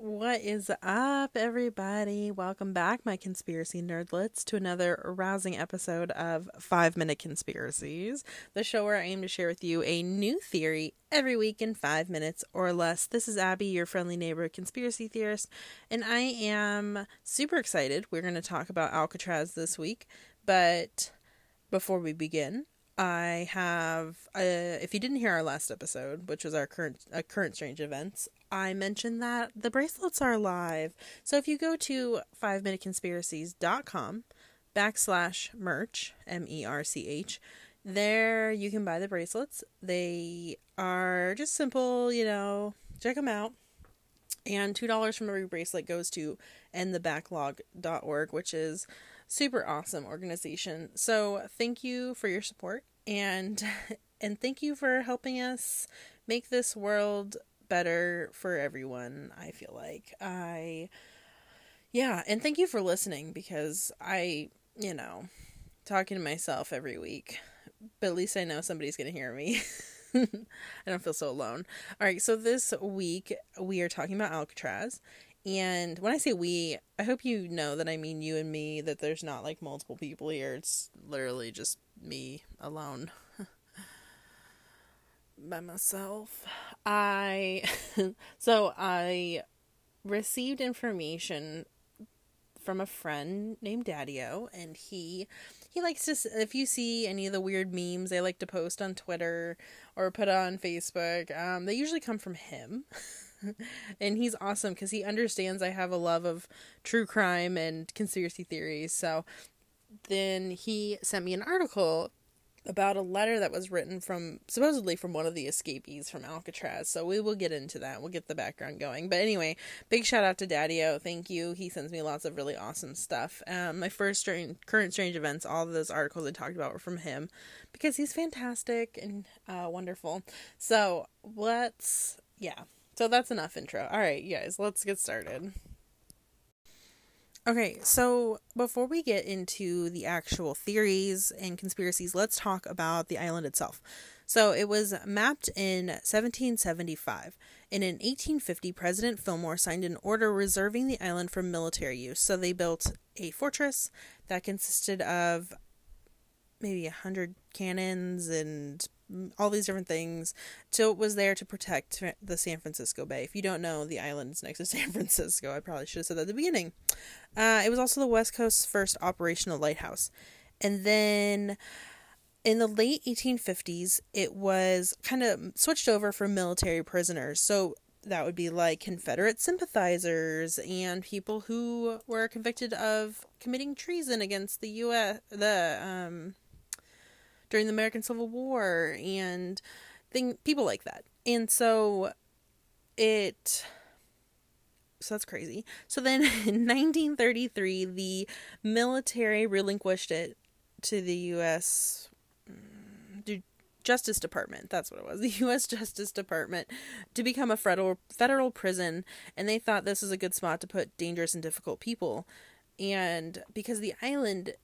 What is up, everybody? Welcome back, my conspiracy nerdlets, to another rousing episode of Five Minute Conspiracies, the show where I aim to share with you a new theory every week in five minutes or less. This is Abby, your friendly neighborhood conspiracy theorist, and I am super excited. We're going to talk about Alcatraz this week, but before we begin, I have, uh, if you didn't hear our last episode, which was our current uh, current strange events, I mentioned that the bracelets are live. So if you go to 5minuteconspiracies.com backslash merch, M E R C H, there you can buy the bracelets. They are just simple, you know, check them out. And $2 from every bracelet goes to endthebacklog.org, which is super awesome organization. So thank you for your support and and thank you for helping us make this world better for everyone, I feel like. I yeah, and thank you for listening because I, you know, talking to myself every week. But at least I know somebody's going to hear me. I don't feel so alone. All right, so this week we are talking about Alcatraz. And when I say we, I hope you know that I mean you and me, that there's not like multiple people here. It's literally just me alone by myself. I so I received information from a friend named Daddio and he he likes to if you see any of the weird memes they like to post on Twitter or put on Facebook, um, they usually come from him. and he's awesome because he understands I have a love of true crime and conspiracy theories. So then he sent me an article about a letter that was written from supposedly from one of the escapees from Alcatraz. So we will get into that. We'll get the background going. But anyway, big shout out to Daddio. Thank you. He sends me lots of really awesome stuff. Um, my first strange, current strange events, all of those articles I talked about were from him because he's fantastic and uh, wonderful. So let's yeah. So that's enough intro. All right, you guys, let's get started. Okay, so before we get into the actual theories and conspiracies, let's talk about the island itself. So it was mapped in 1775. And in 1850, President Fillmore signed an order reserving the island for military use. So they built a fortress that consisted of maybe a hundred cannons and all these different things. So it was there to protect the San Francisco Bay. If you don't know, the island is next to San Francisco. I probably should have said that at the beginning. Uh, it was also the West Coast's first operational lighthouse. And then in the late 1850s, it was kind of switched over for military prisoners. So that would be like Confederate sympathizers and people who were convicted of committing treason against the U.S. the um during the American Civil War and thing people like that. And so it so that's crazy. So then in 1933 the military relinquished it to the US mm, Justice Department. That's what it was. The U.S. Justice Department to become a federal federal prison, and they thought this was a good spot to put dangerous and difficult people. And because the island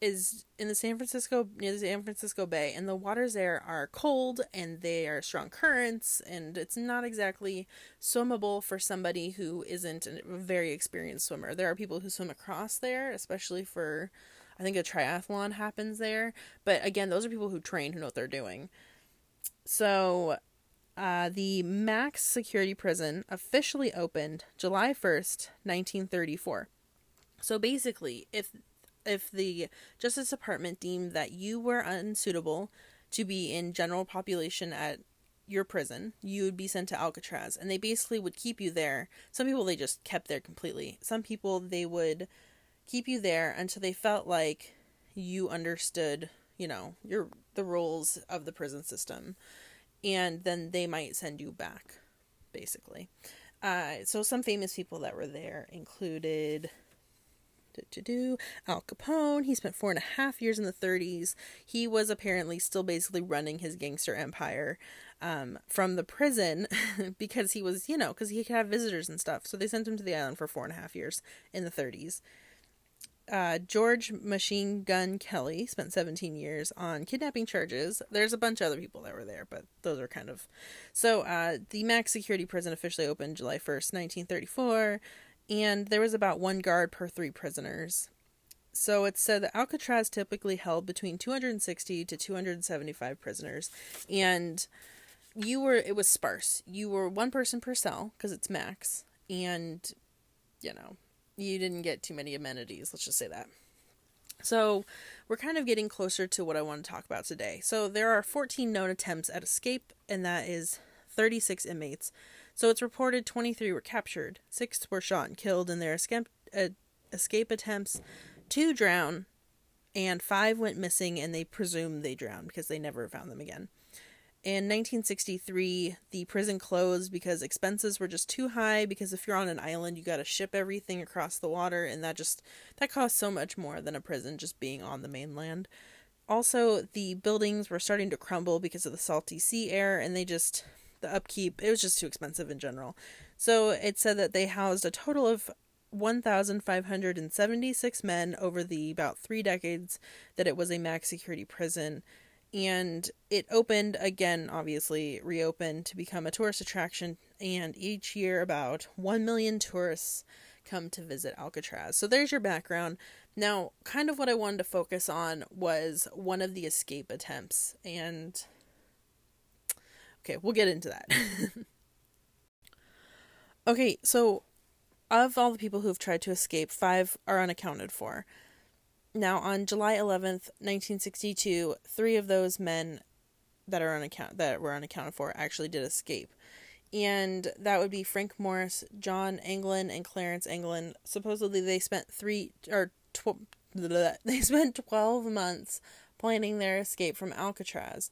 is in the San Francisco near the San Francisco Bay, and the waters there are cold and they are strong currents, and it's not exactly swimmable for somebody who isn't a very experienced swimmer. There are people who swim across there, especially for I think a triathlon happens there, but again, those are people who train who know what they're doing. So, uh, the max security prison officially opened July 1st, 1934. So basically, if if the Justice Department deemed that you were unsuitable to be in general population at your prison, you would be sent to Alcatraz. And they basically would keep you there. Some people they just kept there completely. Some people they would keep you there until they felt like you understood, you know, your the rules of the prison system. And then they might send you back, basically. Uh, so some famous people that were there included Al Capone. He spent four and a half years in the 30s. He was apparently still basically running his gangster empire um, from the prison because he was, you know, because he could have visitors and stuff. So they sent him to the island for four and a half years in the 30s. uh, George Machine Gun Kelly spent 17 years on kidnapping charges. There's a bunch of other people that were there, but those are kind of. So, uh, the max security prison officially opened July 1st, 1934, and there was about one guard per three prisoners. So, it's said that Alcatraz typically held between 260 to 275 prisoners, and you were, it was sparse. You were one person per cell, because it's max, and, you know, you didn't get too many amenities, let's just say that. So, we're kind of getting closer to what I want to talk about today. So, there are 14 known attempts at escape, and that is 36 inmates. So, it's reported 23 were captured, 6 were shot and killed in their escape, uh, escape attempts, 2 drowned, and 5 went missing, and they presume they drowned because they never found them again. In 1963, the prison closed because expenses were just too high because if you're on an island, you got to ship everything across the water and that just that costs so much more than a prison just being on the mainland. Also, the buildings were starting to crumble because of the salty sea air and they just the upkeep, it was just too expensive in general. So, it said that they housed a total of 1,576 men over the about 3 decades that it was a max security prison and it opened again obviously reopened to become a tourist attraction and each year about 1 million tourists come to visit Alcatraz. So there's your background. Now, kind of what I wanted to focus on was one of the escape attempts and okay, we'll get into that. okay, so of all the people who have tried to escape, 5 are unaccounted for. Now, on July 11th, 1962, three of those men that are unaccount that were unaccounted for actually did escape. And that would be Frank Morris, John Anglin, and Clarence Anglin. Supposedly, they spent three or tw- they spent 12 months planning their escape from Alcatraz.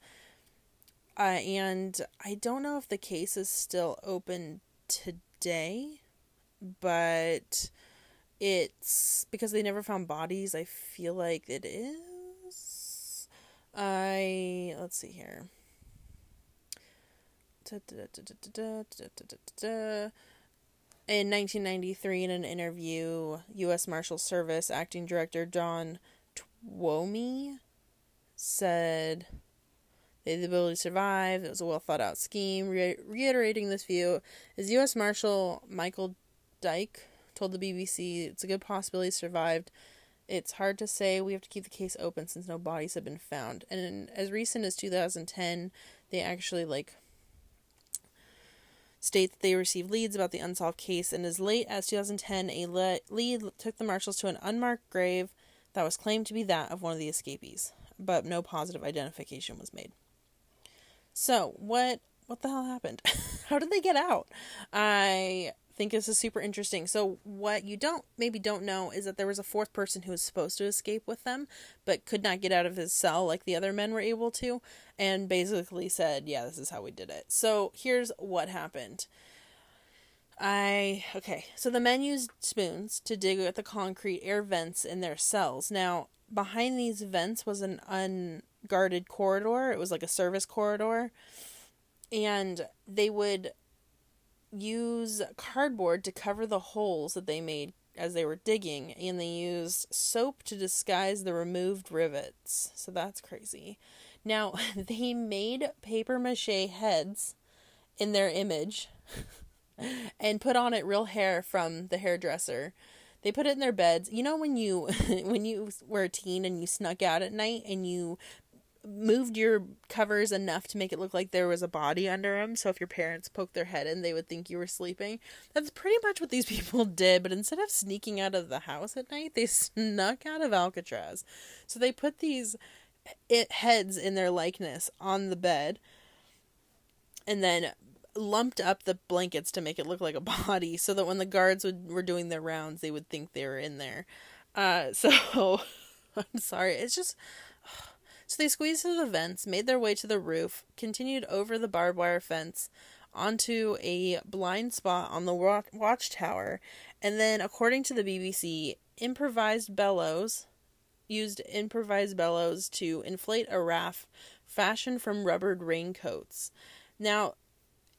Uh, and I don't know if the case is still open today, but it's because they never found bodies. I feel like it is. I let's see here. In 1993, in an interview, U.S. Marshal Service Acting Director John Twomey said they had the ability to survive. It was a well thought out scheme. Re- reiterating this view is U.S. Marshal Michael Dyke told the BBC it's a good possibility survived. It's hard to say. We have to keep the case open since no bodies have been found. And in, as recent as 2010, they actually like state that they received leads about the unsolved case. And as late as 2010, a le- lead took the marshals to an unmarked grave that was claimed to be that of one of the escapees, but no positive identification was made. So what what the hell happened? How did they get out? I think this is super interesting. So what you don't maybe don't know is that there was a fourth person who was supposed to escape with them but could not get out of his cell like the other men were able to and basically said, "Yeah, this is how we did it." So here's what happened. I okay, so the men used spoons to dig at the concrete air vents in their cells. Now, behind these vents was an unguarded corridor. It was like a service corridor. And they would use cardboard to cover the holes that they made as they were digging, and they used soap to disguise the removed rivets. So that's crazy. Now, they made paper mache heads in their image and put on it real hair from the hairdresser. They put it in their beds. You know when you when you were a teen and you snuck out at night and you moved your covers enough to make it look like there was a body under them. So if your parents poked their head in, they would think you were sleeping. That's pretty much what these people did. But instead of sneaking out of the house at night, they snuck out of Alcatraz. So they put these it heads in their likeness on the bed and then lumped up the blankets to make it look like a body so that when the guards would, were doing their rounds they would think they were in there uh, so i'm sorry it's just so they squeezed through the vents, made their way to the roof, continued over the barbed wire fence onto a blind spot on the watchtower, and then, according to the BBC, improvised bellows used improvised bellows to inflate a raft fashioned from rubbered raincoats. Now,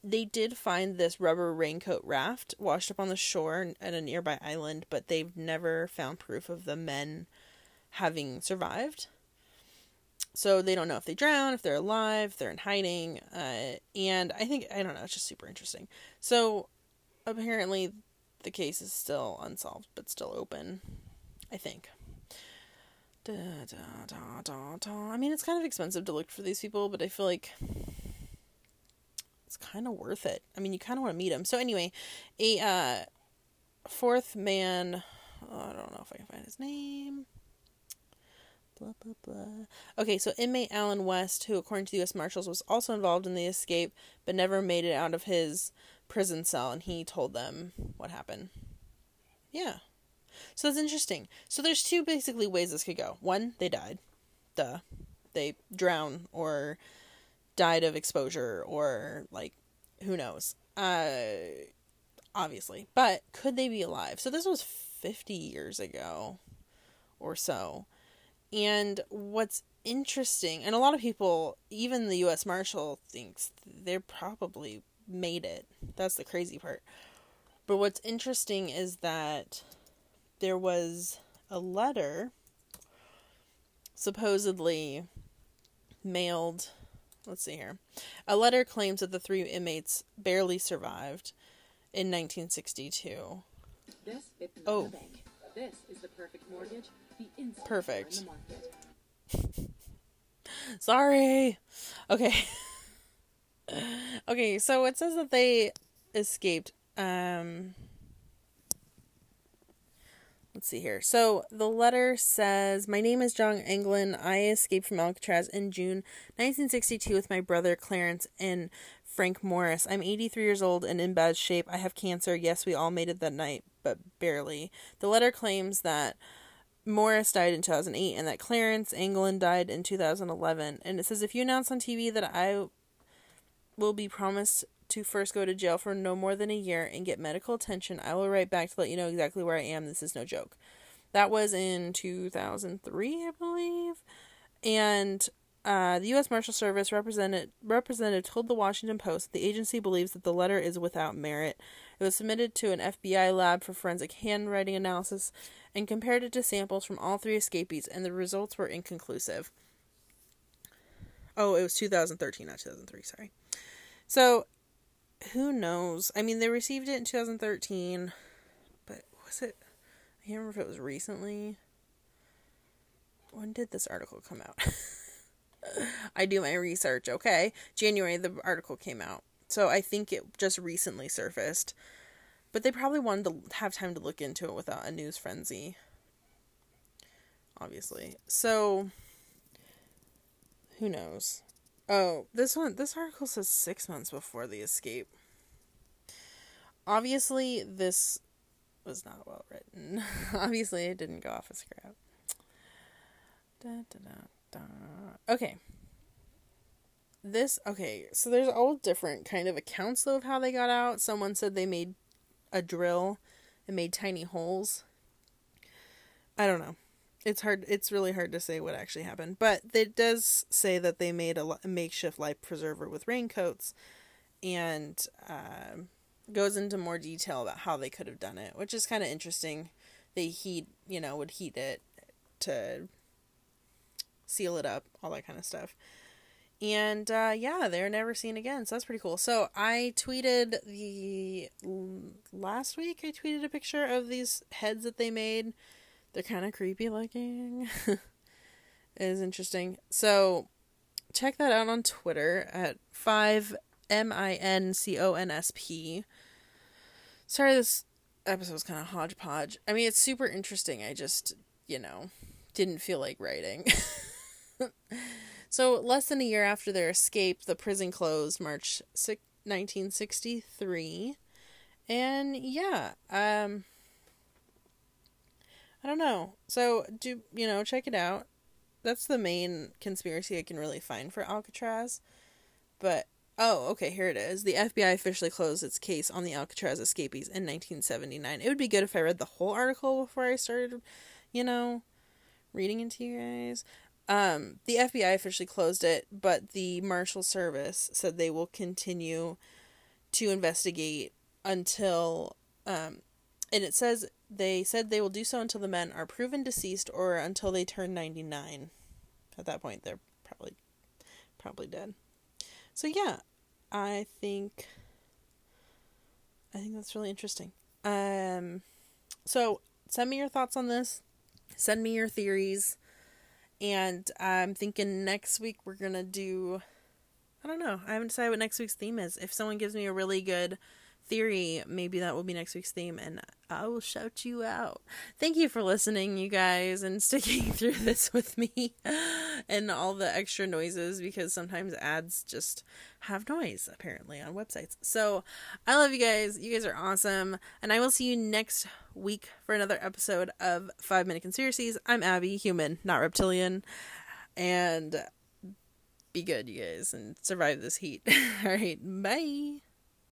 they did find this rubber raincoat raft washed up on the shore at a nearby island, but they've never found proof of the men having survived. So they don't know if they drown, if they're alive, if they're in hiding. Uh, and I think, I don't know, it's just super interesting. So apparently the case is still unsolved, but still open, I think. Da, da, da, I mean, it's kind of expensive to look for these people, but I feel like it's kind of worth it. I mean, you kind of want to meet them. So anyway, a uh, fourth man. Oh, I don't know if I can find his name. Blah blah blah. Okay, so inmate Alan West, who according to the U.S. Marshals was also involved in the escape, but never made it out of his prison cell, and he told them what happened. Yeah. So that's interesting. So there's two basically ways this could go. One, they died. Duh. They drown or died of exposure or like who knows. Uh obviously. But could they be alive? So this was 50 years ago or so. And what's interesting, and a lot of people, even the US Marshal thinks they probably made it. That's the crazy part. But what's interesting is that there was a letter supposedly mailed let's see here. A letter claims that the three inmates barely survived in 1962. This oh. This is the perfect mortgage. Perfect. Sorry. Okay. okay, so it says that they escaped um Let's see here. So the letter says, My name is John Anglin. I escaped from Alcatraz in June 1962 with my brother Clarence and Frank Morris. I'm 83 years old and in bad shape. I have cancer. Yes, we all made it that night, but barely. The letter claims that Morris died in 2008 and that Clarence Anglin died in 2011. And it says, If you announce on TV that I will be promised to first go to jail for no more than a year and get medical attention. I will write back to let you know exactly where I am. This is no joke. That was in 2003, I believe. And uh, the U.S. Marshal Service represented, representative told the Washington Post that the agency believes that the letter is without merit. It was submitted to an FBI lab for forensic handwriting analysis and compared it to samples from all three escapees, and the results were inconclusive. Oh, it was 2013, not 2003, sorry. So who knows? I mean, they received it in 2013, but was it? I can't remember if it was recently. When did this article come out? I do my research, okay? January, the article came out. So I think it just recently surfaced. But they probably wanted to have time to look into it without a news frenzy. Obviously. So, who knows? Oh, this one, this article says six months before the escape. Obviously, this was not well written. Obviously, it didn't go off a script. Da, da, da. Okay. This, okay, so there's all different kind of accounts, though, of how they got out. Someone said they made a drill and made tiny holes. I don't know it's hard it's really hard to say what actually happened but it does say that they made a, a makeshift life preserver with raincoats and uh, goes into more detail about how they could have done it which is kind of interesting they heat you know would heat it to seal it up all that kind of stuff and uh, yeah they're never seen again so that's pretty cool so i tweeted the last week i tweeted a picture of these heads that they made they're kind of creepy looking. it is interesting. So check that out on Twitter at 5 M I N C O N S P. Sorry, this episode was kind of hodgepodge. I mean, it's super interesting. I just, you know, didn't feel like writing. so, less than a year after their escape, the prison closed March 6, 1963. And yeah, um, I don't know. So do you know? Check it out. That's the main conspiracy I can really find for Alcatraz. But oh, okay, here it is. The FBI officially closed its case on the Alcatraz escapees in 1979. It would be good if I read the whole article before I started, you know, reading into you guys. Um, the FBI officially closed it, but the Marshal Service said they will continue to investigate until um and it says they said they will do so until the men are proven deceased or until they turn 99 at that point they're probably probably dead. So yeah i think i think that's really interesting. Um so send me your thoughts on this. Send me your theories and i'm thinking next week we're gonna do i don't know. I haven't decided what next week's theme is. If someone gives me a really good theory, maybe that will be next week's theme, and I will shout you out. Thank you for listening, you guys, and sticking through this with me and all the extra noises because sometimes ads just have noise apparently on websites. So I love you guys. You guys are awesome, and I will see you next week for another episode of Five Minute Conspiracies. I'm Abby, human, not reptilian, and be good, you guys, and survive this heat. all right, bye.